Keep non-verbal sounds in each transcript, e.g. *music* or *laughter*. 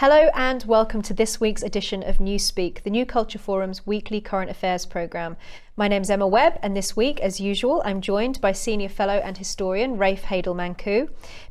Hello and welcome to this week's edition of Newspeak, the New Culture Forum's weekly current affairs programme. My name's Emma Webb, and this week, as usual, I'm joined by Senior Fellow and Historian Rafe Heydel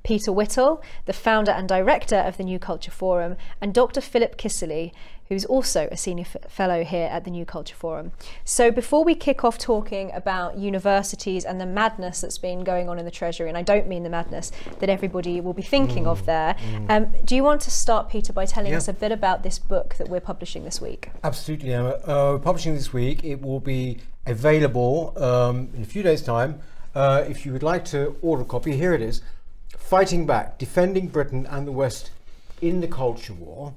Peter Whittle, the founder and director of the New Culture Forum, and Dr. Philip Kiszely, who's also a senior fellow here at the New Culture Forum. So, before we kick off talking about universities and the madness that's been going on in the Treasury, and I don't mean the madness that everybody will be thinking mm, of there, mm. um, do you want to start, Peter, by telling yeah. us a bit about this book that we're publishing this week? Absolutely, Emma. Uh, publishing this week, it will be available um, in a few days' time. Uh, if you would like to order a copy, here it is Fighting Back Defending Britain and the West in the Culture War.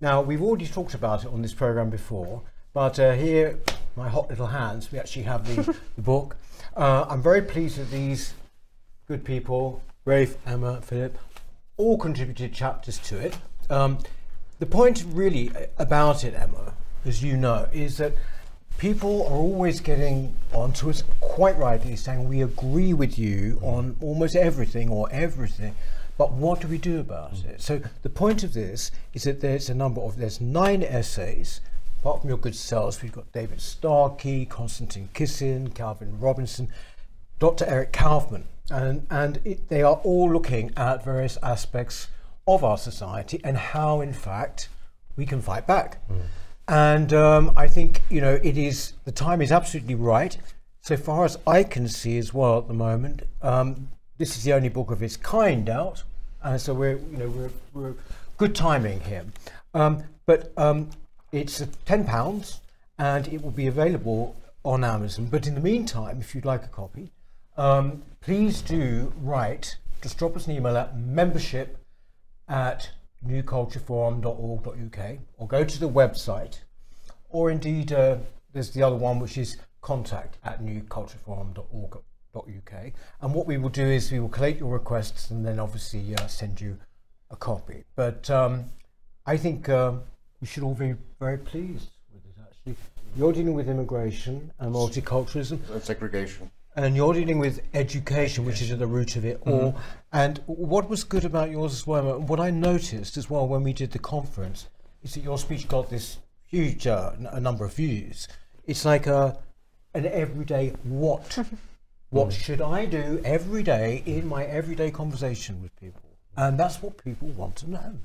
Now, we've already talked about it on this program before, but uh, here, my hot little hands, we actually have the, *laughs* the book. Uh, I'm very pleased that these good people, Rafe, Emma, Philip, all contributed chapters to it. Um, the point really about it, Emma, as you know, is that people are always getting onto us quite rightly saying we agree with you on almost everything or everything. But what do we do about mm. it? So the point of this is that there's a number of there's nine essays. Apart from your good selves, we've got David Starkey, Konstantin Kisin, Calvin Robinson, Dr. Eric Kaufmann, and and it, they are all looking at various aspects of our society and how, in fact, we can fight back. Mm. And um, I think you know it is the time is absolutely right. So far as I can see as well at the moment, um, this is the only book of its kind out, and so we're you know we're, we're good timing here. Um, but um, it's ten pounds, and it will be available on Amazon. But in the meantime, if you'd like a copy, um, please do write. Just drop us an email at membership at newcultureforum.org.uk or go to the website, or indeed uh, there's the other one which is contact at newcultureforum.org uk. And what we will do is we will collate your requests and then obviously uh, send you a copy. But um, I think um, we should all be very pleased with it actually. You're dealing with immigration and multiculturalism. And segregation. And you're dealing with education, which is at the root of it all. Mm-hmm. And what was good about yours as well, what I noticed as well when we did the conference, is that your speech got this huge uh, number of views. It's like a, an everyday what *laughs* What mm. should I do every day in my everyday conversation with people? And that's what people want to know.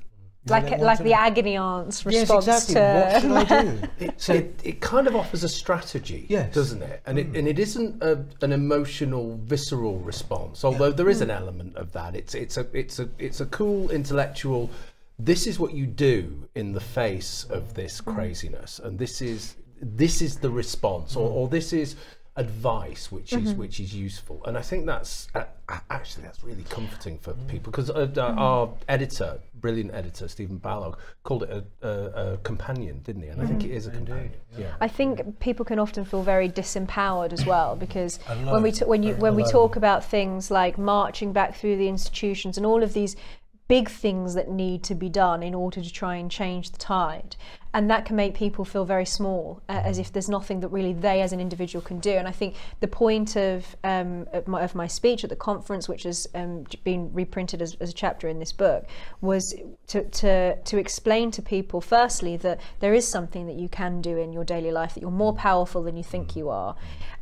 like like the know. agony aunts response yes, exactly. to what should I do? *laughs* it, so it, it, kind of offers a strategy, yes. doesn't it? And mm. it and it isn't a, an emotional, visceral response, although yeah. there is mm. an element of that. It's it's a it's a it's a cool intellectual. This is what you do in the face of this mm. craziness, and this is this is the response, or, mm. or this is advice which is mm-hmm. which is useful and i think that's uh, actually that's really comforting for mm. people because uh, mm-hmm. our editor brilliant editor stephen balogh called it a, a, a companion didn't he and mm-hmm. i think it is a companion yeah. i think people can often feel very disempowered as well because when we t- when you when we talk about things like marching back through the institutions and all of these big things that need to be done in order to try and change the tide and that can make people feel very small, uh, as if there's nothing that really they as an individual can do. And I think the point of um, of, my, of, my, speech at the conference, which has um, been reprinted as, as, a chapter in this book, was to, to to explain to people, firstly, that there is something that you can do in your daily life, that you're more powerful than you think you are,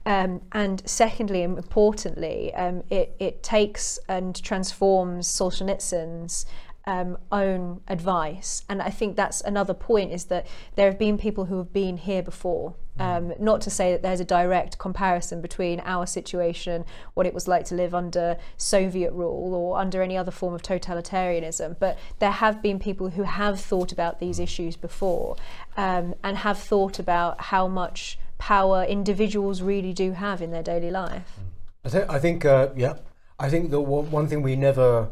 um, and secondly, and importantly, um, it it takes and transforms Solzhenitsyn's um, own advice. And I think that's another point is that there have been people who have been here before. Mm. Um, not to say that there's a direct comparison between our situation, what it was like to live under Soviet rule or under any other form of totalitarianism, but there have been people who have thought about these mm. issues before um, and have thought about how much power individuals really do have in their daily life. I, th- I think, uh, yeah, I think the one thing we never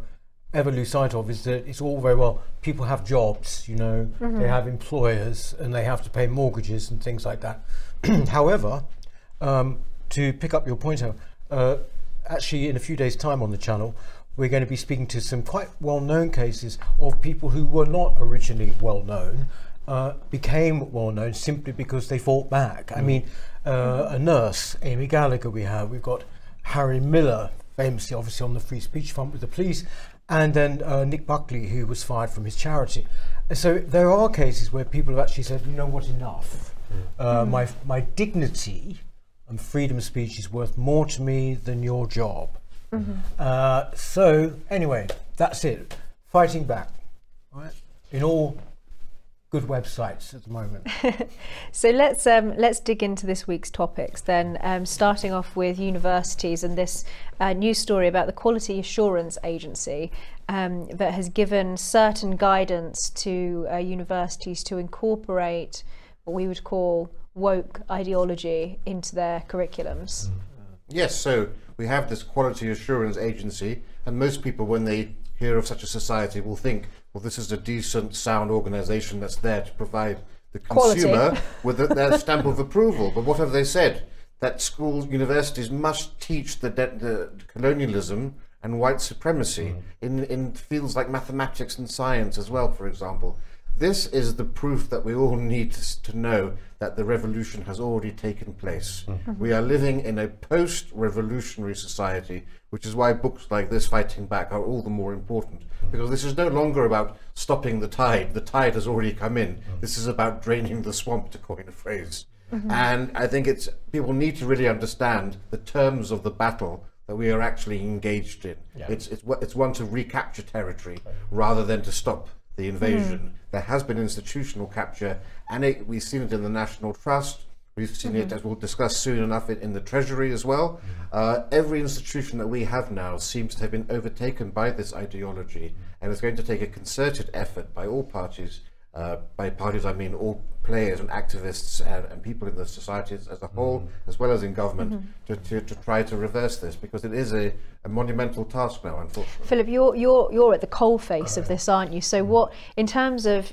ever lose sight of is that it's all very well people have jobs you know mm-hmm. they have employers and they have to pay mortgages and things like that *clears throat* however um, to pick up your point uh, actually in a few days time on the channel we're going to be speaking to some quite well-known cases of people who were not originally well-known uh, became well-known simply because they fought back mm. i mean uh, mm-hmm. a nurse amy gallagher we have we've got harry miller famously obviously on the free speech front with the police and then uh, Nick Buckley, who was fired from his charity. So there are cases where people have actually said, you know what, enough. Mm. Uh, mm. My, my dignity and freedom of speech is worth more to me than your job. Mm-hmm. Uh, so anyway, that's it. Fighting back, right? In all good websites at the moment. *laughs* so let's um, let's dig into this week's topics then. Um, starting off with universities and this uh, news story about the Quality Assurance Agency um, that has given certain guidance to uh, universities to incorporate what we would call woke ideology into their curriculums. Mm. Yes, so we have this Quality Assurance Agency, and most people, when they hear of such a society, will think well, this is a decent, sound organisation that's there to provide the consumer *laughs* with a, their stamp of approval. But what have they said? That schools, universities must teach the, the colonialism and white supremacy mm. in, in fields like mathematics and science as well, for example. This is the proof that we all need to, to know that the revolution has already taken place. Mm. We are living in a post revolutionary society, which is why books like this, Fighting Back, are all the more important. Mm. Because this is no longer about stopping the tide, the tide has already come in. Mm. This is about draining the swamp, to coin a phrase. Mm-hmm. And I think it's people need to really understand the terms of the battle that we are actually engaged in. Yeah. It's, it's, it's one to recapture territory rather than to stop the invasion. Mm. There has been institutional capture, and it, we've seen it in the National Trust. We've seen mm-hmm. it, as we'll discuss soon enough, in, in the Treasury as well. Mm-hmm. Uh, every institution that we have now seems to have been overtaken by this ideology, and it's going to take a concerted effort by all parties uh, by parties, I mean all players and activists and, and people in the society as, a whole, mm-hmm. as well as in government, mm-hmm. to, to, to, try to reverse this because it is a, a monumental task now, unfortunately. Philip, you're, you're, you're at the coalface uh, of this, aren't you? So, mm-hmm. what, in terms of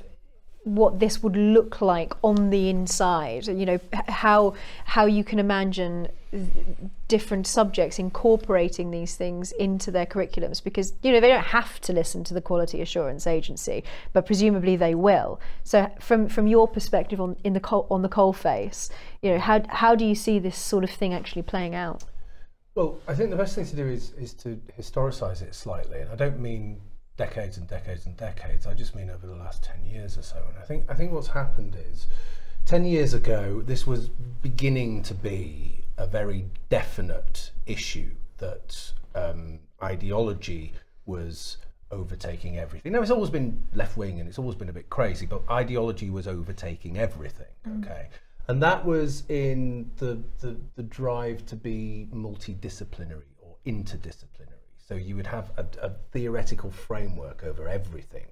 what this would look like on the inside you know how how you can imagine different subjects incorporating these things into their curriculums because you know they don't have to listen to the quality assurance agency but presumably they will so from from your perspective on in the coal, on the coal face you know how how do you see this sort of thing actually playing out well i think the best thing to do is is to historicize it slightly and i don't mean decades and decades and decades. I just mean over the last 10 years or so. And I think, I think what's happened is 10 years ago, this was beginning to be a very definite issue that um, ideology was overtaking everything. Now, it's always been left wing and it's always been a bit crazy, but ideology was overtaking everything, mm. okay? And that was in the, the, the drive to be multidisciplinary or interdisciplinary. So you would have a, a theoretical framework over everything.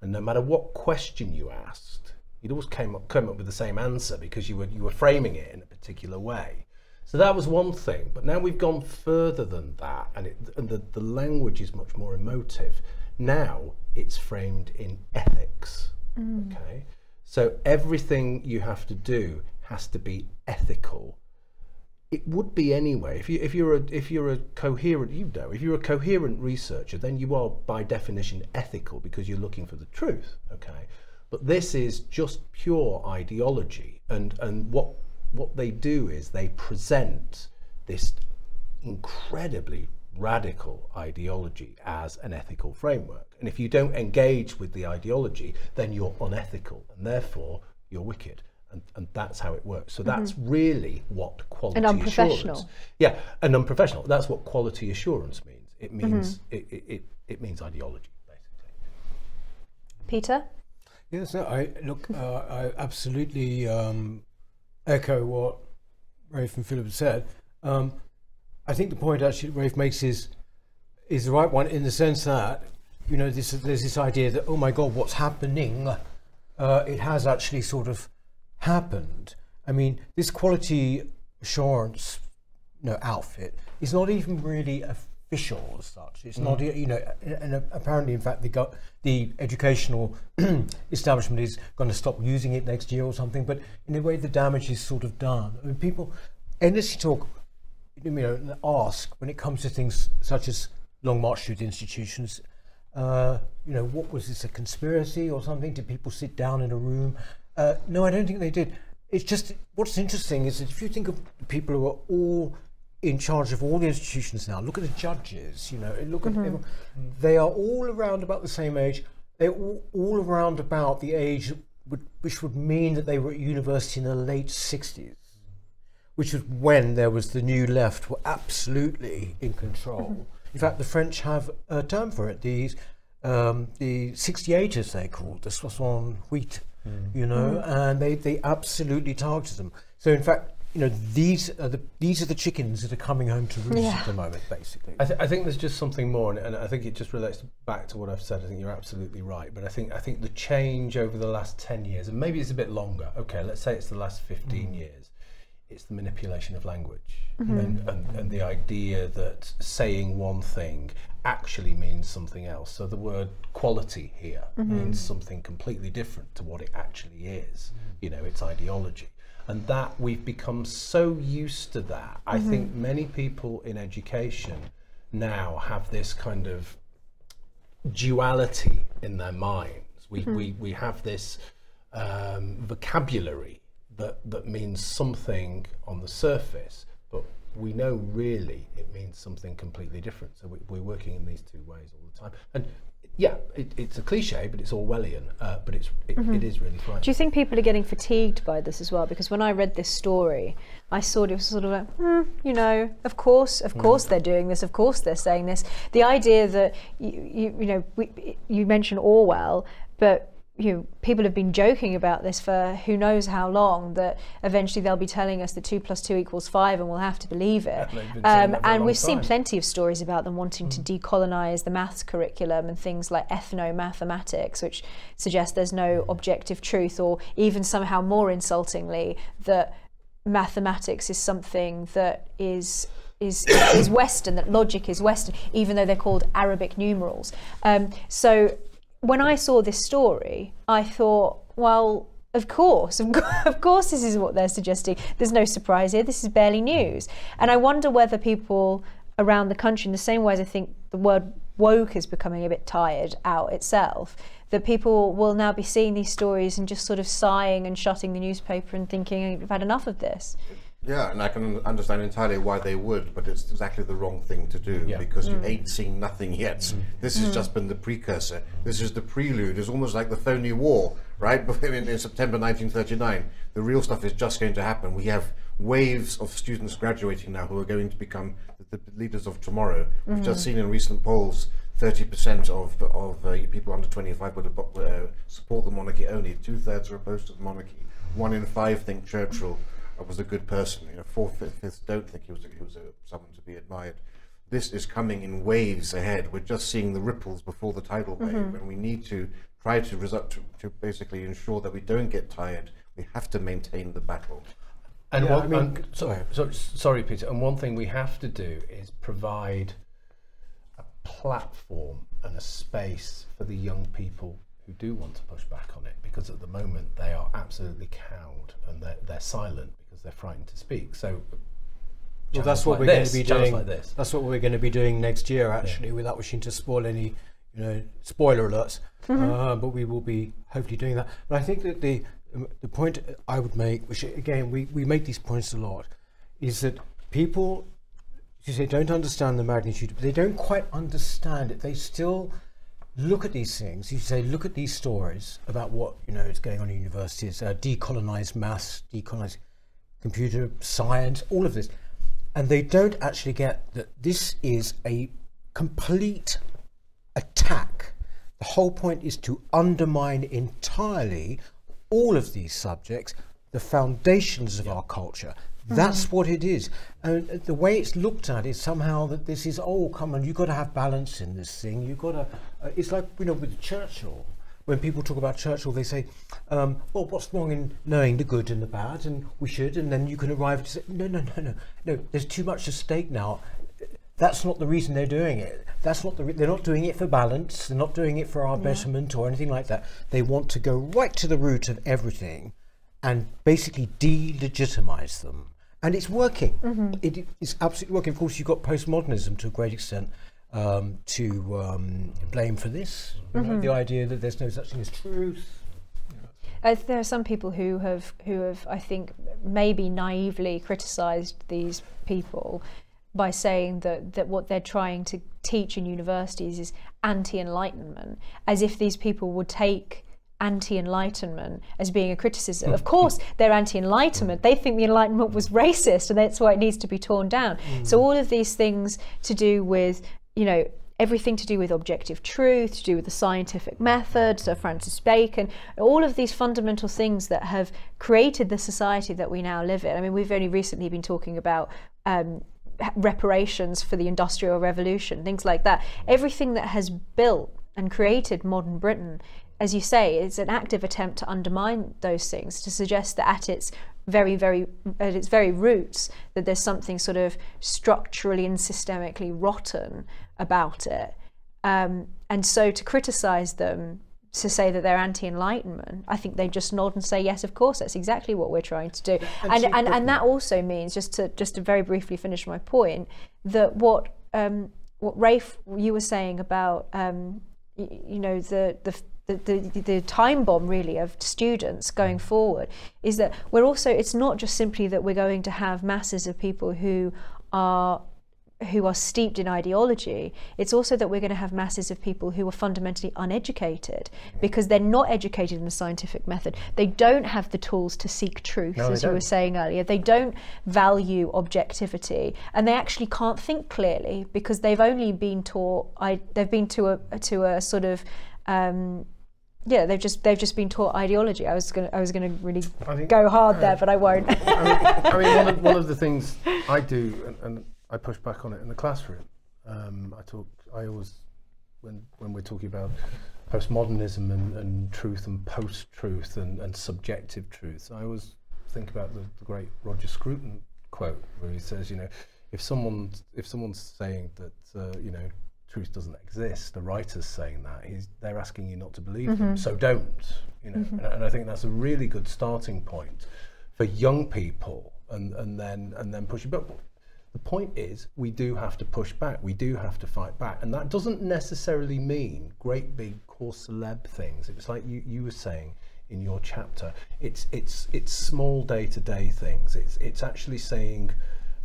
And no matter what question you asked, you'd always came up, come up with the same answer because you were, you were framing it in a particular way. So that was one thing, but now we've gone further than that, and, it, and the, the language is much more emotive. Now it's framed in ethics. Mm. Okay, so everything you have to do has to be ethical it would be anyway. If you if you're a if you're a coherent you know if you're a coherent researcher, then you are by definition ethical because you're looking for the truth. Okay, but this is just pure ideology, and and what what they do is they present this incredibly radical ideology as an ethical framework. And if you don't engage with the ideology, then you're unethical, and therefore you're wicked and, and that's how it works. So that's mm-hmm. really what quality and unprofessional. Assurance, yeah, and unprofessional. That's what quality assurance means. It means mm-hmm. it, it, it, means ideology, basically. Peter. Yes, no, I look. Uh, I absolutely um, echo what Rafe and Philip said. Um, I think the point actually Rafe makes is is the right one in the sense that you know this, there's this idea that oh my god, what's happening? Uh, it has actually sort of happened, I mean, this quality assurance you know, outfit is not even really official as such. It's mm. not, you know, and apparently, in fact, the, the educational *clears throat* establishment is going to stop using it next year or something. But in a way, the damage is sort of done. I mean, people endlessly talk, you know, and ask when it comes to things such as Long March through the institutions. Uh, you know, what was this a conspiracy or something? Did people sit down in a room uh, no, I don't think they did. It's just what's interesting is that if you think of people who are all in charge of all the institutions now. Look at the judges, you know, look mm-hmm. at them. They are all around about the same age. They're all, all around about the age which would mean that they were at university in the late 60s, which was when there was the new left were absolutely in control. Mm-hmm. In fact, the French have a term for it, these, um, the 68ers they called, the Soixante-Huit, mm. you know, mm. and they, they absolutely targeted them. So in fact, you know, these are the these are the chickens that are coming home to roost yeah. at the moment, basically. I, th- I, think there's just something more, and, and, I think it just relates back to what I've said. I think you're absolutely right, but I think I think the change over the last ten years, and maybe it's a bit longer. Okay, let's say it's the last fifteen mm. years. It's the manipulation of language mm-hmm. and, and, and the idea that saying one thing actually means something else. So the word quality here mm-hmm. means something completely different to what it actually is. Mm. You know, it's ideology and that we've become so used to that. Mm-hmm. I think many people in education now have this kind of duality in their minds. We, mm-hmm. we, we have this um, vocabulary that, that means something on the surface, but we know really it means something completely different. So we, are working in these two ways all the time. And yeah, it, it's a cliche, but it's Orwellian. Uh, but it's it, mm-hmm. it is really frightening. Do you think people are getting fatigued by this as well? Because when I read this story, I saw it was sort of like, hmm, you know, of course, of mm. course they're doing this, of course they're saying this. The idea that you you, you know we, you mentioned Orwell, but you know, people have been joking about this for who knows how long that eventually they'll be telling us that two plus two equals five and we'll have to believe it. Um, and we've time. seen plenty of stories about them wanting mm. to decolonize the maths curriculum and things like ethno-mathematics, which suggest there's no objective truth, or even somehow more insultingly, that mathematics is something that is is, *coughs* is Western, that logic is Western, even though they're called Arabic numerals. Um, so when I saw this story, I thought, well, of course, *laughs* of course, this is what they're suggesting. There's no surprise here. This is barely news. And I wonder whether people around the country, in the same way as I think the word woke is becoming a bit tired out itself, that people will now be seeing these stories and just sort of sighing and shutting the newspaper and thinking, I've had enough of this. Yeah, and I can understand entirely why they would, but it's exactly the wrong thing to do yeah. because mm. you ain't seen nothing yet. Mm. This has mm. just been the precursor. This is the prelude. It's almost like the phony war, right? *laughs* in, in September 1939, the real stuff is just going to happen. We have waves of students graduating now who are going to become the, the leaders of tomorrow. We've just mm-hmm. seen in recent polls 30% of, of uh, people under 25 would uh, support the monarchy only. Two thirds are opposed to the monarchy. One in five think Churchill was a good person. You know, four fifths don't think he was a, he was a, someone to be admired. This is coming in waves ahead. We're just seeing the ripples before the tidal wave, mm-hmm. and we need to try to, result to, to basically ensure that we don't get tired. We have to maintain the battle. And yeah, one, I mean, and, sorry, sorry, sorry, Peter. And one thing we have to do is provide a platform and a space for the young people who do want to push back on it, because at the moment they are absolutely cowed and they're, they're silent because they're frightened to speak. So well, that's what like we're this, going to be doing. Like that's what we're going to be doing next year, actually, yeah. without wishing to spoil any, you know, spoiler alerts. Mm-hmm. Uh, but we will be hopefully doing that. But I think that the um, the point I would make, which again we, we make these points a lot, is that people, you say, don't understand the magnitude, but they don't quite understand it. They still look at these things. You say, look at these stories about what you know is going on in universities, uh, decolonized maths, decolonized computer science, all of this. And they don't actually get that this is a complete attack. The whole point is to undermine entirely all of these subjects, the foundations of our culture. That's mm-hmm. what it is. And the way it's looked at is somehow that this is, oh, come on, you've got to have balance in this thing. You've got to, uh, it's like, you know, with Churchill when people talk about Churchill, they say, um, well, what's wrong in knowing the good and the bad? And we should, and then you can arrive to say, no, no, no, no, no, there's too much at stake now. That's not the reason they're doing it. That's not the re- they're not doing it for balance. They're not doing it for our yeah. betterment or anything like that. They want to go right to the root of everything and basically delegitimize them. And it's working. Mm-hmm. It is absolutely working. Of course, you've got postmodernism to a great extent um, to um, blame for this. Mm-hmm. Know, the idea that there's no such thing as truth. Uh, there are some people who have, who have, I think, maybe naively criticised these people by saying that, that what they're trying to teach in universities is anti enlightenment, as if these people would take anti enlightenment as being a criticism. of *laughs* course, they're anti enlightenment. They think the enlightenment was racist and that's why it needs to be torn down. Mm. So, all of these things to do with, you know, everything to do with objective truth, to do with the scientific method, Sir Francis Bacon, all of these fundamental things that have created the society that we now live in. I mean, we've only recently been talking about. Um, reparations for the industrial revolution things like that everything that has built and created modern britain as you say, it's an active attempt to undermine those things, to suggest that at its very, very, at its very roots, that there's something sort of structurally and systemically rotten about it. Um, and so to criticize them, to say that they're anti-enlightenment, I think they just nod and say, yes, of course, that's exactly what we're trying to do. And, and, and, and that also means, just to, just to very briefly finish my point, that what, um, what Rafe, you were saying about, um, you know, the, the the, the, the time bomb really of students going forward is that we're also it's not just simply that we're going to have masses of people who are who are steeped in ideology, it's also that we're going to have masses of people who are fundamentally uneducated because they're not educated in the scientific method. They don't have the tools to seek truth, no, as you were saying earlier. They don't value objectivity, and they actually can't think clearly because they've only been taught. I, they've been to a to a sort of um, yeah, they've just they've just been taught ideology. I was gonna I was gonna really think, go hard uh, there, but I won't. I mean, I mean one, of, one, of, the things I do, and, and, I push back on it in the classroom. Um, I talk. I always when when we're talking about postmodernism and, and truth and post-truth and, and subjective truth, I always think about the, the great Roger Scruton quote where he says, you know, if someone's if someone's saying that uh, you know truth doesn't exist. The writer's saying that. He's, they're asking you not to believe mm-hmm. them, so don't. You know, mm-hmm. and, and, I think that's a really good starting point for young people, and, and then and then pushing. But the point is, we do have to push back. We do have to fight back, and that doesn't necessarily mean great big cause célèbre things. It's like you you were saying in your chapter. It's it's it's small day to day things. It's it's actually saying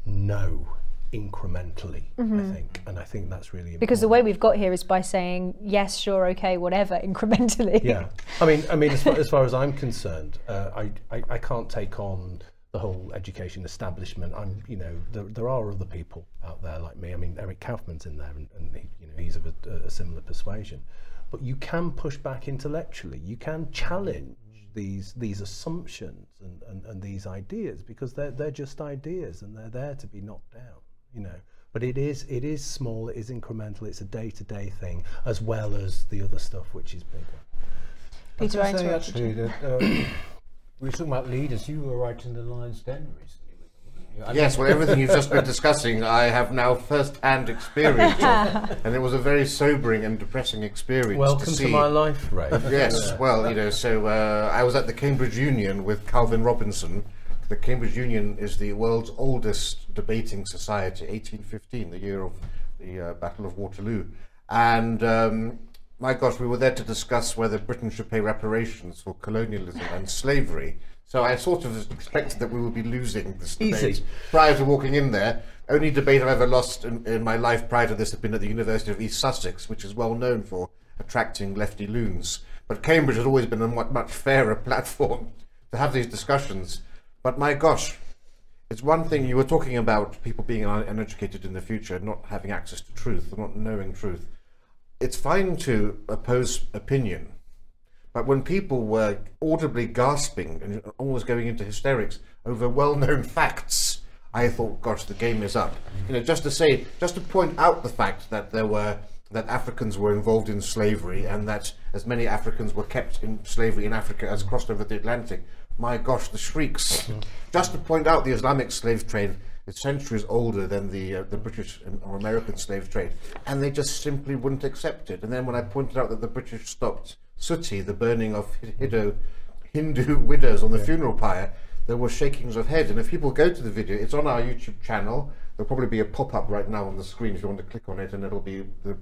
no incrementally, mm-hmm. I think. And I think that's really important. Because the way we've got here is by saying, yes, sure, okay, whatever, *laughs* incrementally. Yeah. I mean, I mean, as far as, far as I'm concerned, uh, I, I, I, can't take on the whole education establishment. I'm, you know, there, there are other people out there like me. I mean, Eric Kaufmann's in there and, and he, you know, he's of a, a similar persuasion. But you can push back intellectually. You can challenge these these assumptions and, and, and these ideas because they're, they're just ideas and they're there to be knocked down you know. But it is it is small, it is incremental, it's a day to day thing, as well as the other stuff which is bigger. Peter, I say actually that uh, we were talking about leaders. You were writing the Lions Den recently. Yes, well, everything you've just been discussing, I have now first-hand experience of, *laughs* and it was a very sobering and depressing experience. Welcome to, to my life, Ray. Yes, *laughs* well, you know, so uh, I was at the Cambridge Union with Calvin Robinson, the Cambridge Union is the world's oldest debating society, 1815, the year of the uh, Battle of Waterloo. And um, my gosh, we were there to discuss whether Britain should pay reparations for colonialism and slavery. So I sort of expected that we would be losing this debate Easy. prior to walking in there. Only debate I've ever lost in, in my life prior to this had been at the University of East Sussex, which is well known for attracting lefty loons. But Cambridge has always been a much fairer *laughs* platform to have these discussions. But my gosh, it's one thing you were talking about people being uneducated in the future, not having access to truth, not knowing truth. It's fine to oppose opinion, but when people were audibly gasping and almost going into hysterics over well-known *laughs* facts, I thought, gosh, the game is up. You know, just to say, just to point out the fact that there were that Africans were involved in slavery and that as many Africans were kept in slavery in Africa as crossed over the Atlantic my gosh, the shrieks. Just to point out, the Islamic slave trade is centuries older than the uh, the British or American slave trade, and they just simply wouldn't accept it. And then when I pointed out that the British stopped Suttee, the burning of Hindu, Hindu *laughs* widows on the yeah. funeral pyre, there were shakings of head. And if people go to the video, it's on our YouTube channel. There'll probably be a pop-up right now on the screen if you want to click on it, and it'll be the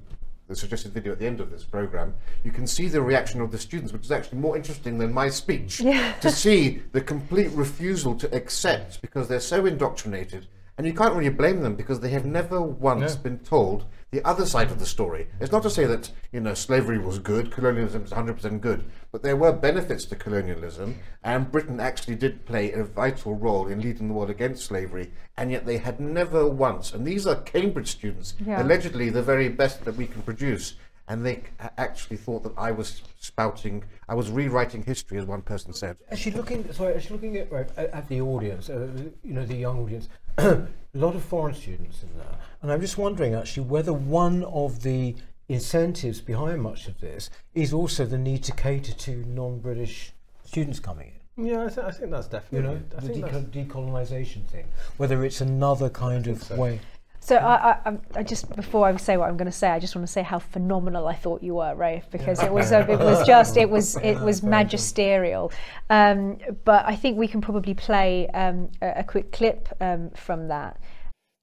the suggested video at the end of this program, you can see the reaction of the students, which is actually more interesting than my speech. Yeah. to see the complete refusal to accept because they're so indoctrinated And you can't really blame them because they have never once no. been told the other side of the story. It's not to say that you know slavery was good, colonialism is 100% good, but there were benefits to colonialism, and Britain actually did play a vital role in leading the world against slavery, and yet they had never once, and these are Cambridge students, yeah. allegedly the very best that we can produce, and they actually thought that I was spouting, I was rewriting history, as one person said. Actually, looking, sorry, actually looking at right, at the audience, uh, you know, the young audience, a *clears throat* lot of foreign students in there, and I'm just wondering actually whether one of the incentives behind much of this is also the need to cater to non-British students coming in. Yeah, I, th- I think that's definitely. You know, I the deco- decolonisation thing, whether it's another kind of so. way. So I, I, I, just before I say what I'm going to say, I just want to say how phenomenal I thought you were, Rafe, because it was it was just it was it *laughs* was magisterial. Um, but I think we can probably play um, a, a, quick clip um, from that.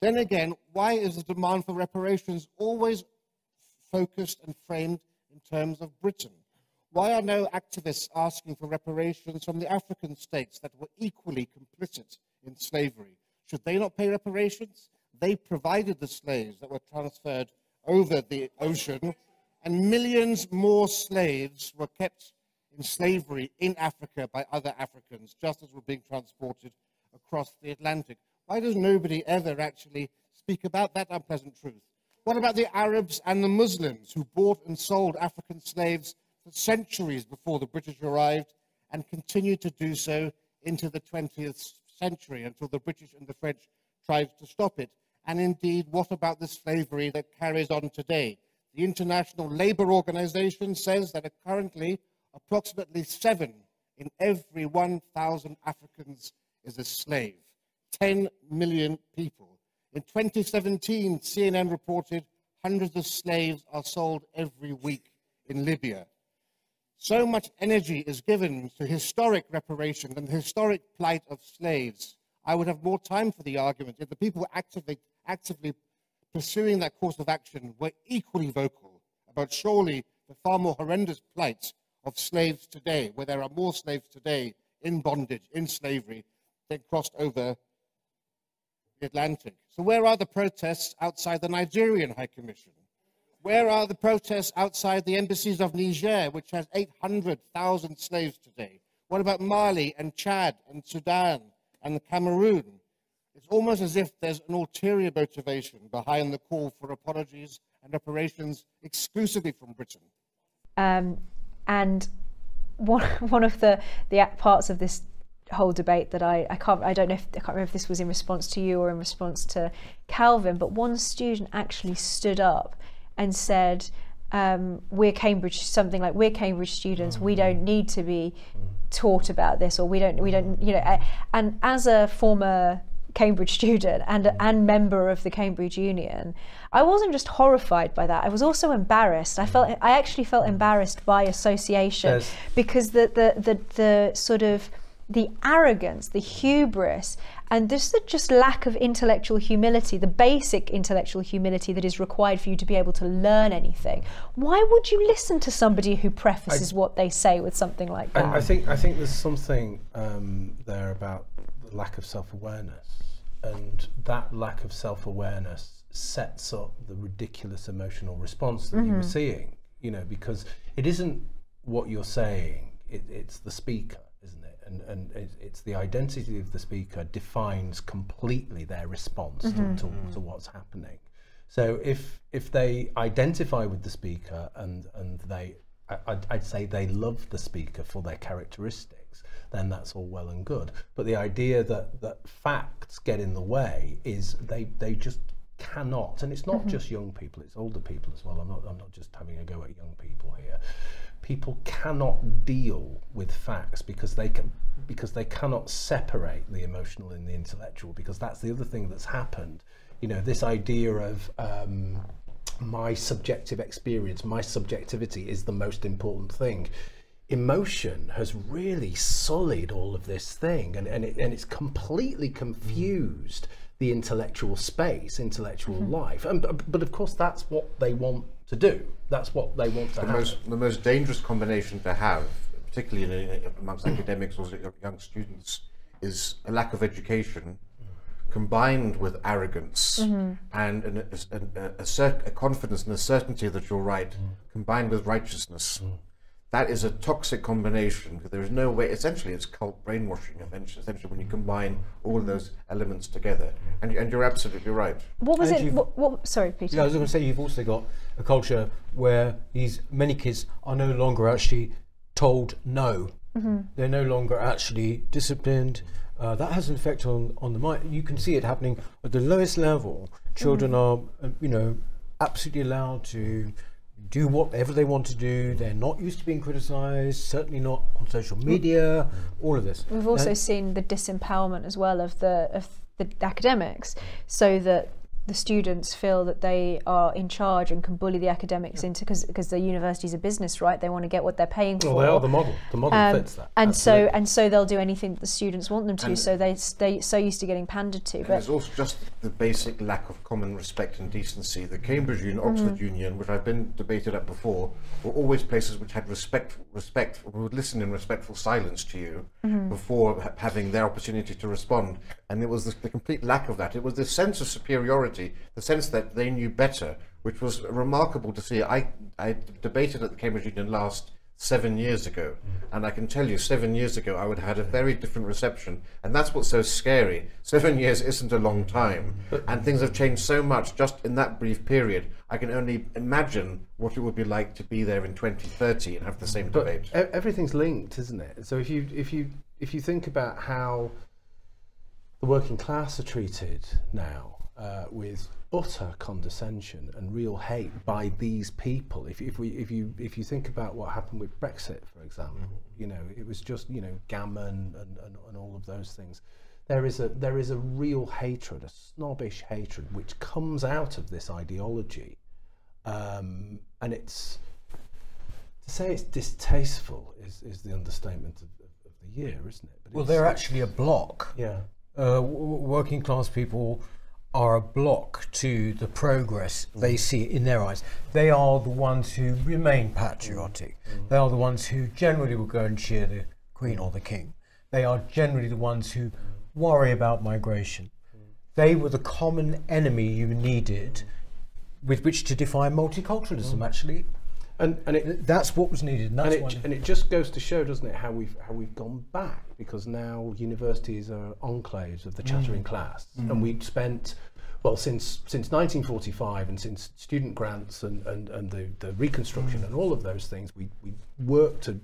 Then again, why is the demand for reparations always focused and framed in terms of Britain? Why are no activists asking for reparations from the African states that were equally complicit in slavery? Should they not pay reparations? They provided the slaves that were transferred over the ocean, and millions more slaves were kept in slavery in Africa by other Africans, just as were being transported across the Atlantic. Why does nobody ever actually speak about that unpleasant truth? What about the Arabs and the Muslims who bought and sold African slaves for centuries before the British arrived and continued to do so into the 20th century until the British and the French tried to stop it? And indeed, what about the slavery that carries on today? The International Labour Organization says that currently approximately seven in every 1,000 Africans is a slave. 10 million people. In 2017, CNN reported hundreds of slaves are sold every week in Libya. So much energy is given to historic reparation and the historic plight of slaves. I would have more time for the argument if the people actively actively pursuing that course of action were equally vocal about surely the far more horrendous plight of slaves today, where there are more slaves today in bondage, in slavery, than crossed over the Atlantic. So, where are the protests outside the Nigerian High Commission? Where are the protests outside the embassies of Niger, which has 800,000 slaves today? What about Mali and Chad and Sudan and Cameroon? It's almost as if there's an ulterior motivation behind the call for apologies and reparations exclusively from Britain. Um, and one, *laughs* one of the, the parts of this whole debate that I, I can't I don't know if I can't remember if this was in response to you or in response to Calvin, but one student actually stood up and said, um, "We're Cambridge something like we're Cambridge students. We don't need to be taught about this, or we don't we don't you know." And as a former Cambridge student and and member of the Cambridge Union, I wasn't just horrified by that. I was also embarrassed. I felt I actually felt embarrassed by association yes. because the, the the the sort of the arrogance, the hubris, and this the just lack of intellectual humility, the basic intellectual humility that is required for you to be able to learn anything. Why would you listen to somebody who prefaces I, what they say with something like that? I, I think I think there's something um, there about the lack of self-awareness and that lack of self-awareness sets up the ridiculous emotional response that mm-hmm. you were mm-hmm. seeing you know because it isn't what you're saying it, it's the speaker isn't it and and it's the identity of the speaker defines completely their response mm-hmm. to, to, to what's happening so if if they identify with the speaker and and they I'd, I'd say they love the speaker for their then that's all well and good. But the idea that, that facts get in the way is they, they just cannot. And it's not mm-hmm. just young people, it's older people as well. I'm not, I'm not just having a go at young people here. People cannot deal with facts because they can because they cannot separate the emotional and the intellectual because that's the other thing that's happened. You know, this idea of um, my subjective experience, my subjectivity is the most important thing emotion has really sullied all of this thing and, and, it, and it's completely confused the intellectual space, intellectual mm-hmm. life. And, but of course, that's what they want to do. That's what they want to the have. Most, the most dangerous combination to have, particularly in, amongst academics or young students, is a lack of education combined with arrogance mm-hmm. and an, a, a, a, cert, a, confidence and a certainty that you're right, mm. combined with righteousness. That is a toxic combination. There is no way. Essentially, it's cult brainwashing. Essentially, when you combine all of those elements together, and, and you're absolutely right. What was and it? What, what, sorry, Peter. Yeah, I was going to say you've also got a culture where these many kids are no longer actually told no. Mm-hmm. They're no longer actually disciplined. Uh, that has an effect on, on the mind. You can see it happening at the lowest level. Children mm. are, uh, you know, absolutely allowed to do whatever they want to do. They're not used to being criticised. Certainly not on social media. All of this. We've also seen the disempowerment as well of the of the academics, so that the students feel that they are in charge and can bully the academics yeah. into because because the university's a business, right? They want to get what they're paying well, for. Well, they are the model. The model um, fits that. And Absolutely. so and so they'll do anything that the students want them to. And so they they so used to getting pandered to. But there's also just the basic lack of common respect and decency. The Cambridge Union, Oxford mm-hmm. Union, which I've been debated at before, were always places which had respect, respect, would listen in respectful silence to you mm-hmm. before ha- having their opportunity to respond. And it was the, the complete lack of that. It was the sense of superiority, the sense that that they knew better, which was remarkable to see. I, I debated at the Cambridge Union last seven years ago, and I can tell you, seven years ago, I would have had a very different reception, and that's what's so scary. Seven *laughs* years isn't a long time, and things have changed so much just in that brief period. I can only imagine what it would be like to be there in 2030 and have the same but debate. Everything's linked, isn't it? So if you if you if you think about how the working class are treated now, uh, with utter condescension and real hate by these people. If, if we if you if you think about what happened with Brexit, for example, mm-hmm. you know it was just you know gammon and, and, and all of those things. There is a there is a real hatred, a snobbish hatred, which comes out of this ideology, um, and it's to say it's distasteful is, is the understatement of, of, the year, isn't it? But well, they're actually a block. Yeah. Uh, w- working class people are a block to the progress mm. they see in their eyes. They are the ones who remain patriotic. Mm. They are the ones who generally will go and cheer the Queen or the King. They are generally the ones who worry about migration. They were the common enemy you needed with which to defy multiculturalism, mm. actually. And, and it, that's what was needed. And, and, it, and, it, just goes to show, doesn't it, how we've how we've gone back because now universities are enclaves of the chattering mm. class, mm. and we'd spent well since since 1945 and since student grants and and, and the, the reconstruction mm. and all of those things, we we worked to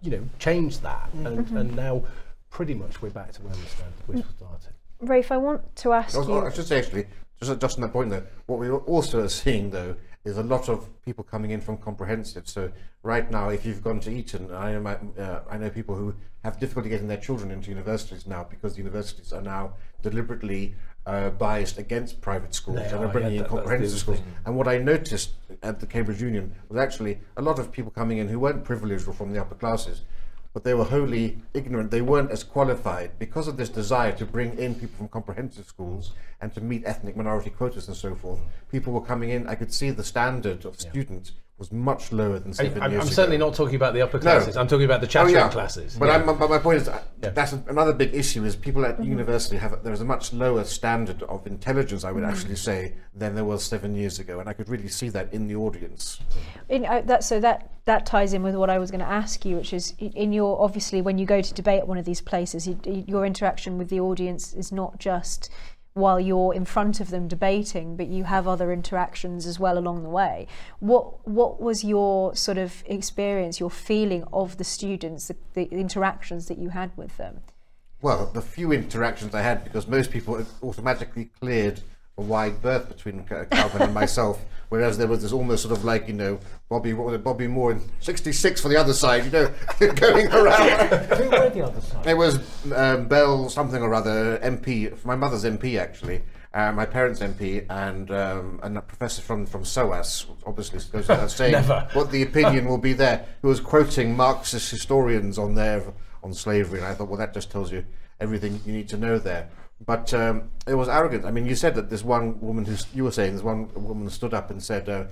you know change that, mm. and, mm-hmm. and now pretty much we're back to where we started. We started. Rafe, I want to ask I you. I should say actually, just just on that point though, what we're also seeing though there's a lot of people coming in from comprehensive. So right now, if you've gone to Eton, I know, my, uh, I know people who have difficulty getting their children into universities now because universities are now deliberately uh, biased against private schools they and are, are bringing yeah, in comprehensive schools. Thing. And what I noticed at the Cambridge Union was actually a lot of people coming in who weren't privileged or from the upper classes, but they were wholly ignorant. They weren't as qualified because of this desire to bring in people from comprehensive schools and to meet ethnic minority quotas and so forth. People were coming in. I could see the standard of yeah. students was much lower than seven I, years I'm ago. certainly not talking about the upper classes. No. I'm talking about the chattering oh, yeah. classes. But, yeah. but, my point is, uh, yeah. that's another big issue. Is people at mm-hmm. university have there's a much lower standard of intelligence, I would mm-hmm. actually say, than there was seven years ago, and I could really see that in the audience. In, uh, that so that that ties in with what I was going to ask you, which is in your obviously when you go to debate at one of these places, you, your interaction with the audience is not just while you're in front of them debating, but you have other interactions as well along the way. What what was your sort of experience, your feeling of the students, the, the interactions that you had with them? Well, the few interactions I had, because most people automatically cleared a wide berth between Calvin and myself, *laughs* whereas there was this almost sort of like you know Bobby Bobby Moore in '66 for the other side, you know, *laughs* going around. *laughs* Who were the other side? It was um, Bell something or other MP, my mother's MP actually. Uh, my parents' MP and um, and a professor from, from SOAS, obviously goes without saying what the opinion will be there, who was quoting Marxist historians on there on slavery, and I thought, well, that just tells you everything you need to know there. But um, it was arrogant. I mean, you said that this one woman who you were saying, this one woman stood up and said, uh,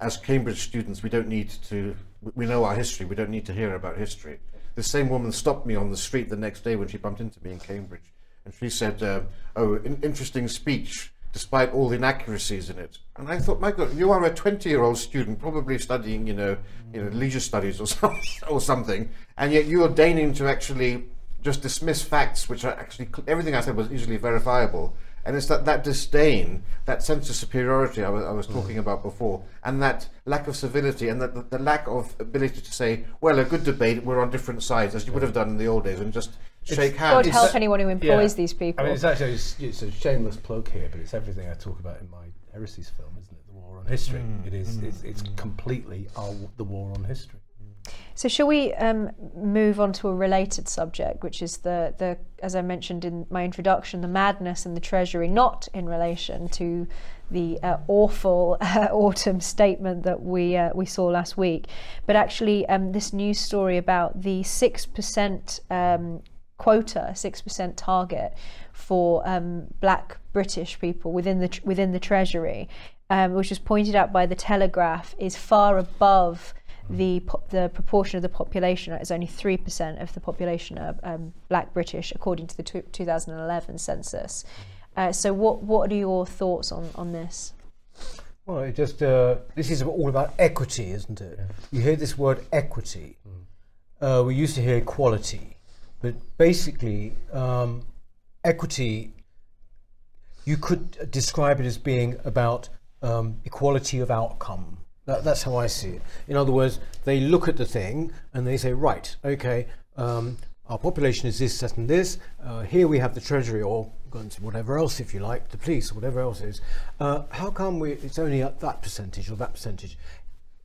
as Cambridge students, we don't need to, we know our history, we don't need to hear about history. The same woman stopped me on the street the next day when she bumped into me in Cambridge. and she said, uh, "Oh, in- interesting speech." Despite all the inaccuracies in it, and I thought, my God, you are a twenty-year-old student, probably studying, you know, you know, leisure studies or *laughs* something, or something, and yet you are deigning to actually just dismiss facts which are actually everything I said was easily verifiable. And it's that, that disdain, that sense of superiority I was, I was mm. talking about before, and that lack of civility, and that the, the, lack of ability to say, well, a good debate, we're on different sides, as you would have done in the old days, and just shake hands. God help anyone who employs yeah. these people. I mean, it's actually it's, it's, a shameless plug here, but it's everything I talk about in my heresies film, isn't it? The war on history. Mm. It is. Mm. It's, it's mm. completely our, the war on history. So shall we um, move on to a related subject, which is the, the, as I mentioned in my introduction, the madness and the treasury, not in relation to the uh, awful *laughs* uh, autumn statement that we uh, we saw last week, but actually um, this news story about the six percent um, quota, six percent target for um, Black British people within the within the treasury, um, which was pointed out by the Telegraph, is far above the the proportion of the population is only three percent of the population are um, Black British, according to the 2011 census. Uh, so, what what are your thoughts on on this? Well, it just uh, this is all about equity, isn't it? Yeah. You hear this word equity. Mm. Uh, we used to hear equality, but basically, um, equity. You could describe it as being about um, equality of outcome that, that's how I see it. In other words, they look at the thing and they say, right, okay, um, our population is this, that, and this. Uh, here we have the treasury, or whatever else, if you like, the police, or whatever else is. Uh, how come we, it's only at that percentage or that percentage?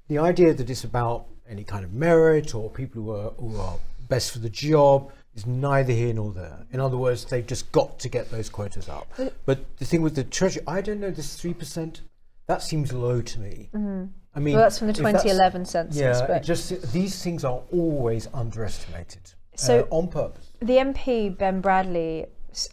The idea that it's about any kind of merit or people who are, who are best for the job is neither here nor there. In other words, they've just got to get those quotas up. But the thing with the treasury, I don't know, this 3%, that seems low to me. Mm-hmm. I mean, well, that's from the 2011 census. Yeah, just these things are always underestimated. So uh, on purpose. The MP Ben Bradley,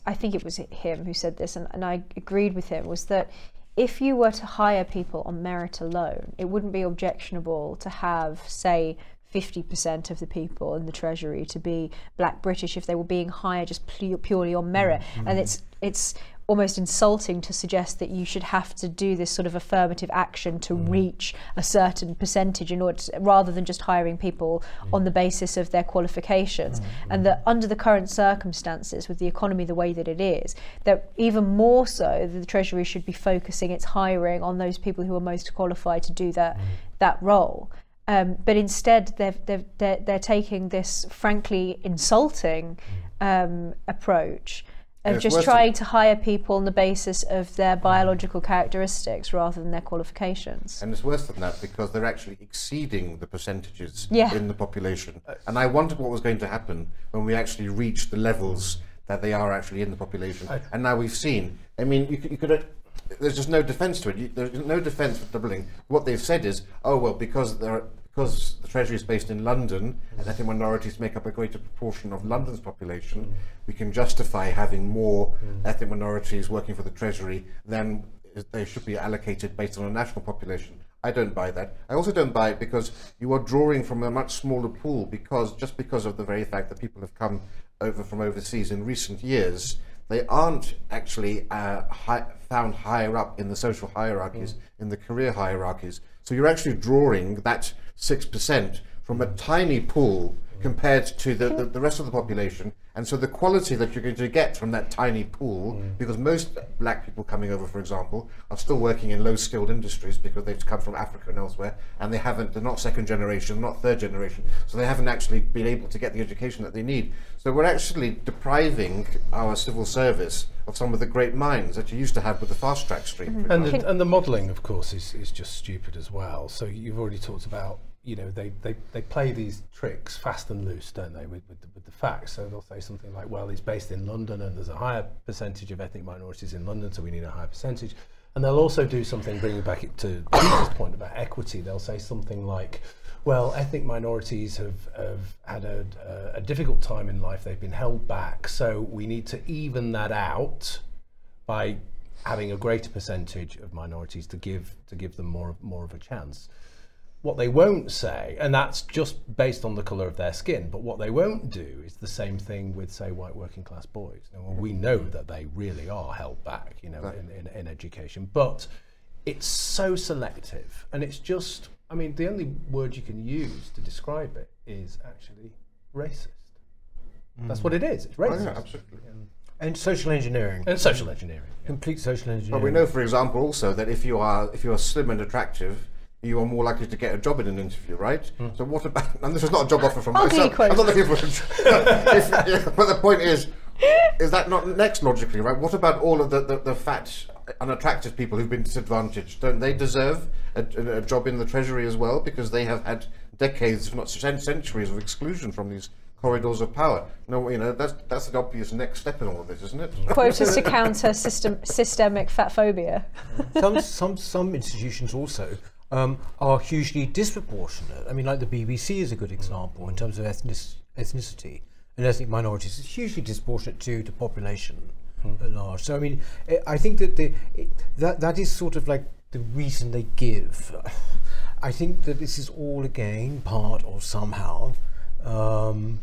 I think it was him who said this, and, and I agreed with him, was that if you were to hire people on merit alone, it wouldn't be objectionable to have, say, 50% of the people in the treasury to be black british if they were being hired just purely on merit mm-hmm. and it's it's almost insulting to suggest that you should have to do this sort of affirmative action to mm. reach a certain percentage in order to, rather than just hiring people mm. on the basis of their qualifications mm. and that under the current circumstances with the economy the way that it is that even more so the treasury should be focusing its hiring on those people who are most qualified to do that mm. that role um, but instead they're, they're, they're, they're taking this frankly insulting mm. um, approach of just trying to hire people on the basis of their biological characteristics rather than their qualifications. And it's worse than that because they're actually exceeding the percentages yeah. in the population. And I wondered what was going to happen when we actually reached the levels that they are actually in the population. I, and now we've seen. I mean, you, you could. There's just no defence to it. You, there's no defence for doubling. What they've said is, oh well, because there are, because the Treasury is based in London and ethnic minorities make up a greater proportion of London's population, mm. we can justify having more mm. ethnic minorities working for the Treasury than they should be allocated based on a national population. I don't buy that. I also don't buy it because you are drawing from a much smaller pool because just because of the very fact that people have come over from overseas in recent years, they aren't actually uh, high, found higher up in the social hierarchies, mm. in the career hierarchies. So you're actually drawing that 6% from a tiny pool compared to the, the, the, rest of the population. And so the quality that you're going to get from that tiny pool, mm. because most black people coming over, for example, are still working in low skilled industries because they've come from Africa and elsewhere, and they haven't, they're not second generation, not third generation, so they haven't actually been able to get the education that they need. So we're actually depriving our civil service of some of the great minds that you used to have with the fast track stream. Mm-hmm. And, the, and the modelling, of course, is, is just stupid as well. So you've already talked about you know they, they, they play these tricks fast and loose, don't they, with, with the, with, the, facts. So they'll say something like, well, it's based in London and there's a higher percentage of ethnic minorities in London, so we need a higher percentage. And they'll also do something, bringing back it to Peter's point about equity. They'll say something like, well, ethnic minorities have, have had a, a, a difficult time in life. They've been held back, so we need to even that out by having a greater percentage of minorities to give to give them more more of a chance what they won't say, and that's just based on the colour of their skin, but what they won't do is the same thing with, say, white working class boys. And we know that they really are held back, you know, in, in, in education. But it's so selective, and it's just, I mean, the only word you can use to describe it is actually racist. Mm. That's what it is. It's racist. Oh, yeah, absolutely. And social engineering. And social engineering. Complete social engineering. But we know, for example, also that if you are if you are slim and attractive, you are more likely to get a job in an interview, right? Mm. So what about? *laughs* And this is not a job offer from myself. I'm not looking for. A, *laughs* if, yeah, but the point is, *laughs* is that not next logically, right? What about all of the, the, the fat, unattractive people who've been disadvantaged? Don't they deserve a, a, job in the treasury as well because they have had decades, if not centuries, of exclusion from these corridors of power. No, you know that's that's an obvious next step in all of this, isn't it? Quotas to counter system, systemic fat phobia. some some some institutions also um, are hugely disproportionate. I mean, like the BBC is a good example in terms of ethnic, ethnicity and ethnic minorities. It's hugely disproportionate to the population mm. at large. So, I mean, it, I think that the, it, that that is sort of like the reason they give. *laughs* I think that this is all again part or somehow um,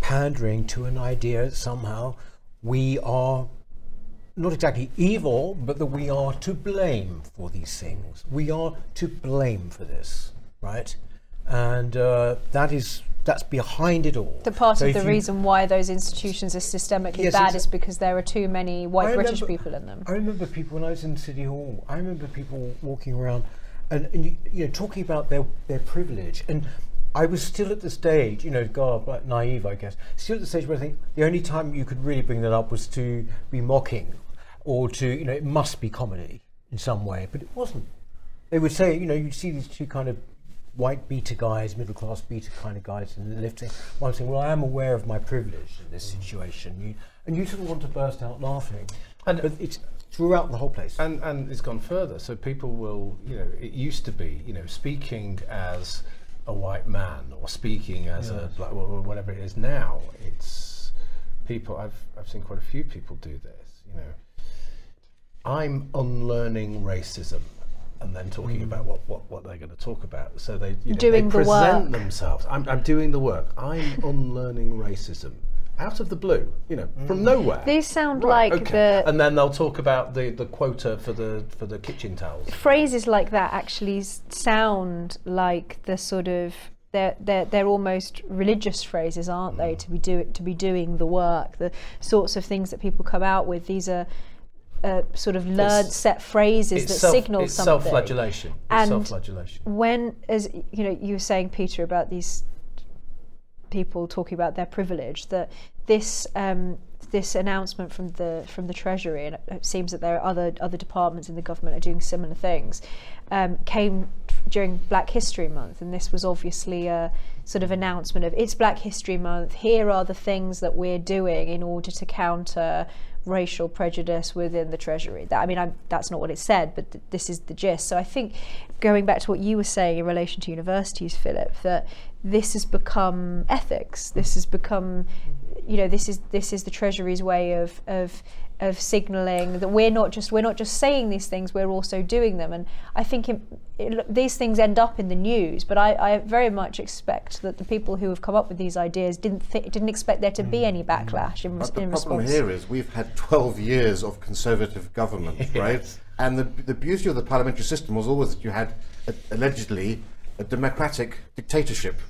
pandering to an idea somehow we are not exactly evil, but that we are to blame for these things. We are to blame for this, right? And uh, that is that's behind it all. The part so of the reason why those institutions are systemically yes, bad is because there are too many white British people in them. I remember people when I was in City Hall. I remember people walking around and, and you, you know talking about their their privilege and I was still at the stage, you know, God, like naive, I guess, still at the stage where I think the only time you could really bring that up was to be mocking or to, you know, it must be comedy in some way, but it wasn't. They would say, you know, you'd see these two kind of white beta guys, middle class beta kind of guys in the lifting. One saying, well, I am aware of my privilege in this situation. You, and you sort of want to burst out laughing. And but it's throughout the whole place. And, and it's gone further. So people will, you know, it used to be, you know, speaking as a white man or speaking as yes. a black or whatever it is now it's people I've I've seen quite a few people do this you know I'm unlearning racism and then talking mm. about what, what, what they're going to talk about so they, you know, doing they the present work. themselves I'm, I'm doing the work I'm *laughs* unlearning racism out of the blue, you know, mm. from nowhere. These sound right, like okay. the and then they'll talk about the, the quota for the for the kitchen towels. Phrases like that actually sound like the sort of they're they're they're almost religious phrases, aren't mm. they? To be do to be doing the work, the sorts of things that people come out with. These are uh, sort of learned it's, set phrases that self, signal it's something. Self-flagellation. It's and self-flagellation. when, as you know, you were saying, Peter, about these people talking about their privilege that this um, this announcement from the from the Treasury, and it seems that there are other other departments in the government are doing similar things, um, came during Black History Month, and this was obviously a sort of announcement of it's Black History Month. Here are the things that we're doing in order to counter racial prejudice within the Treasury. That, I mean, I'm, that's not what it said, but th- this is the gist. So I think going back to what you were saying in relation to universities, Philip, that this has become ethics. This has become, you know, this is this is the Treasury's way of of of signalling that we're not just we're not just saying these things we're also doing them. And I think it, it, these things end up in the news but I, I, very much expect that the people who have come up with these ideas didn't th- didn't expect there to be mm. any backlash in, but the in problem here is we've had 12 years of conservative government *laughs* yes. right? And the, the beauty of the parliamentary system was always that you had a, allegedly a democratic dictatorship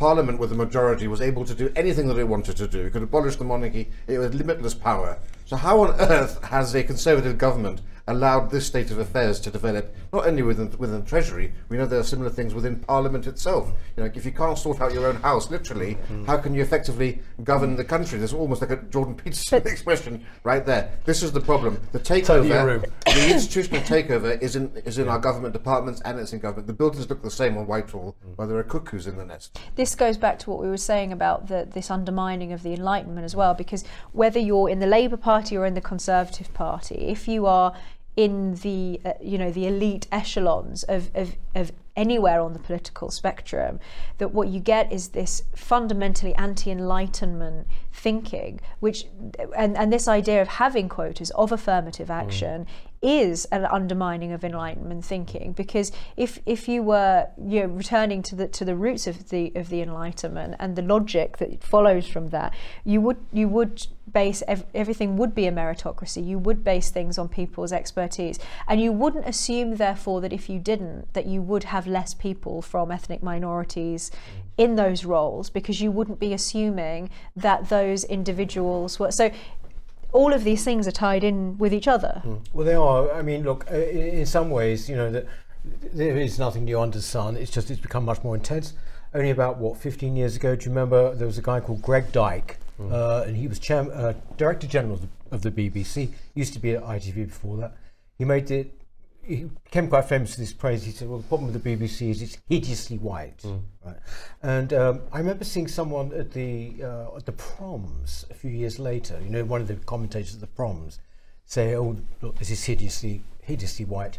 Parliament with a majority was able to do anything that it wanted to do. It could abolish the monarchy. It had limitless power. So how on earth has a Conservative government allowed this state of affairs to develop not only within within the Treasury, we know there are similar things within Parliament itself. You know, if you can't sort out your own house, literally, mm. how can you effectively govern the country? There's almost like a Jordan Peterson *laughs* expression right there. This is the problem. The takeover, the institutional takeover is in is in our government departments and it's in government. The buildings look the same on Whitehall, mm. while there are cuckoos in the nest. This goes back to what we were saying about the, this undermining of the Enlightenment as well, because whether you're in the Labour Party or in the Conservative Party, if you are in the uh, you know the elite echelons of, of, of anywhere on the political spectrum that what you get is this fundamentally anti-enlightenment thinking which and, and this idea of having quotas of affirmative mm. action mm. is an undermining of enlightenment thinking because if if you were you know returning to the to the roots of the of the enlightenment and the logic that follows from that you would you would base ev- everything would be a meritocracy you would base things on people's expertise and you wouldn't assume therefore that if you didn't that you would have less people from ethnic minorities in those roles because you wouldn't be assuming that those individuals were so all of these things are tied in with each other. Mm. Well, they are. I mean, look, in some ways, you know, that there is nothing new under the sun. It's just it's become much more intense. Only about what 15 years ago, do you remember there was a guy called Greg Dyke, mm. uh, and he was chair, uh, director general of the, of the BBC. Used to be at ITV before that. He made it he became quite famous for this praise. He said, "Well, the problem with the BBC is it's hideously white." Mm. Right? And um, I remember seeing someone at the uh, at the proms a few years later. You know, one of the commentators at the proms say, "Oh, look, this is hideously hideously white."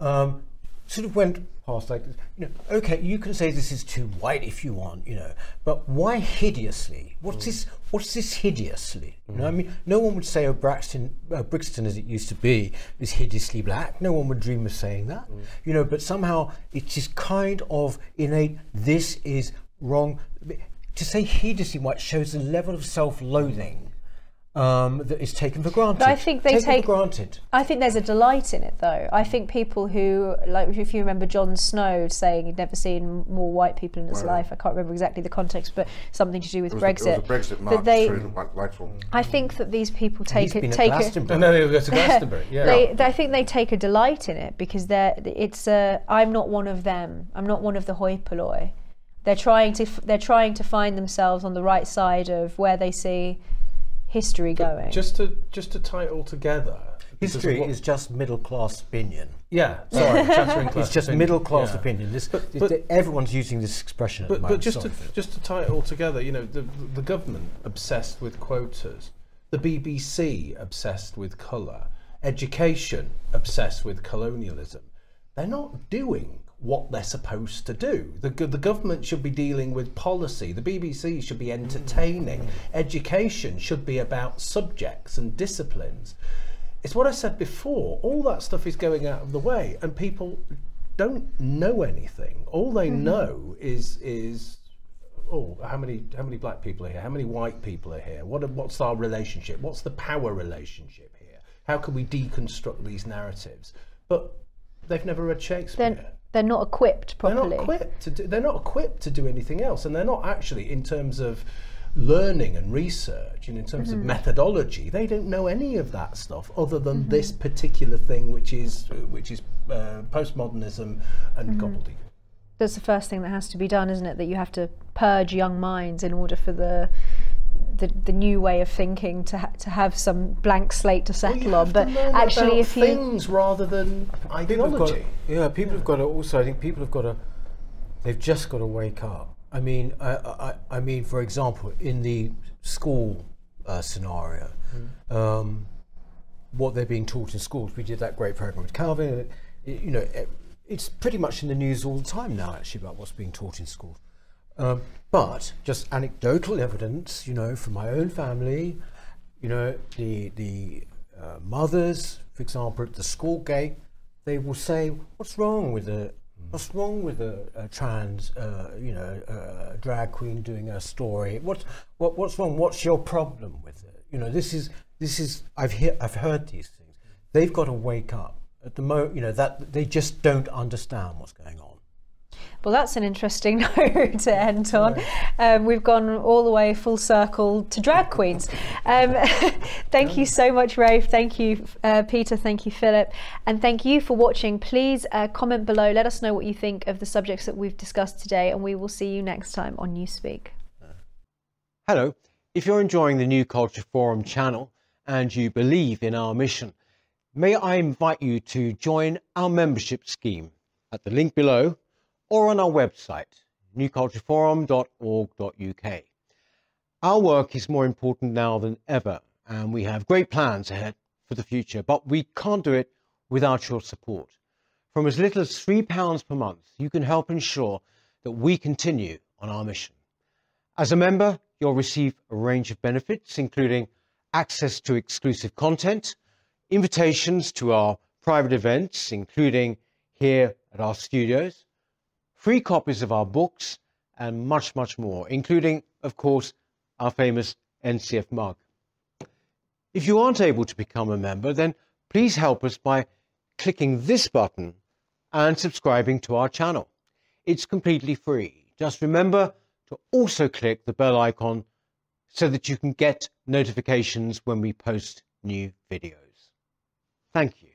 Um, sort of went past like you know okay you can say this is too white if you want you know but why hideously what's mm. this what's this hideously mm. you know i mean no one would say oh braxton uh, brixton as it used to be is hideously black no one would dream of saying that mm. you know but somehow it's just kind of innate this is wrong to say hideously white shows a level of self-loathing um, that is taken for granted. But I think they taken take for granted. I think there's a delight in it, though. I think people who, like, if you remember Jon Snow saying he'd never seen more white people in his right. life. I can't remember exactly the context, but something to do with Brexit. A, Brexit march they, through Whitehall. I think that these people take it. Take it. No, they go to Glastonbury. *laughs* Yeah. they, they, I think they take a delight in it because they're. It's. Uh, I'm not one of them. I'm not one of the hoi polloi. They're trying to. They're trying to find themselves on the right side of where they see history but going. Just to just to tie it all together. History is just middle class opinion. Yeah, sorry, *laughs* class. It's just opinion. middle class yeah. opinion. This, but, but, everyone's using this expression. But, but just to just to tie it all together, you know, the the government obsessed with quotas, the BBC obsessed with colour, education obsessed with colonialism. They're not doing what they're supposed to do. The, the government should be dealing with policy. The BBC should be entertaining. Mm. Education should be about subjects and disciplines. It's what I said before. All that stuff is going out of the way, and people don't know anything. All they mm-hmm. know is is oh, how many how many black people are here? How many white people are here? What what's our relationship? What's the power relationship here? How can we deconstruct these narratives? But they've never read Shakespeare. Then they're not equipped properly. They're not equipped to do, they're not equipped to do anything else, and they're not actually in terms of learning and research and in terms mm-hmm. of methodology they don't know any of that stuff other than mm-hmm. this particular thing which is which is uh, postmodernism and mm-hmm. gobbledygook that's the first thing that has to be done isn't it that you have to purge young minds in order for the the, the new way of thinking to ha- to have some blank slate to settle well, on. But actually, if you things rather than ideology, got, yeah, people yeah. have got to also. I think people have got to. They've just got to wake up. I mean, I, I, I mean, for example, in the school uh, scenario, mm. um, what they're being taught in schools. We did that great program with Calvin. It, you know, it, it's pretty much in the news all the time now, actually, about what's being taught in schools. Um, but just anecdotal evidence, you know, from my own family, you know, the the uh, mothers, for example, at the school gate, they will say, "What's wrong with a What's wrong with a, a trans, uh, you know, uh, drag queen doing a story? What's what, what's wrong? What's your problem with it? You know, this is this is I've hear, I've heard these things. They've got to wake up at the moment. You know that they just don't understand what's going on. Well, that's an interesting *laughs* note to end on. Um, we've gone all the way full circle to drag queens. Um, *laughs* thank you so much, Rafe. Thank you, uh, Peter. Thank you, Philip. And thank you for watching. Please uh, comment below. Let us know what you think of the subjects that we've discussed today, and we will see you next time on Newspeak. Hello. If you're enjoying the New Culture Forum channel and you believe in our mission, may I invite you to join our membership scheme at the link below or on our website, newcultureforum.org.uk. Our work is more important now than ever, and we have great plans ahead for the future, but we can't do it without your support. From as little as £3 per month, you can help ensure that we continue on our mission. As a member, you'll receive a range of benefits, including access to exclusive content, invitations to our private events, including here at our studios, free copies of our books, and much, much more, including, of course, our famous NCF mug. If you aren't able to become a member, then please help us by clicking this button and subscribing to our channel. It's completely free. Just remember to also click the bell icon so that you can get notifications when we post new videos. Thank you.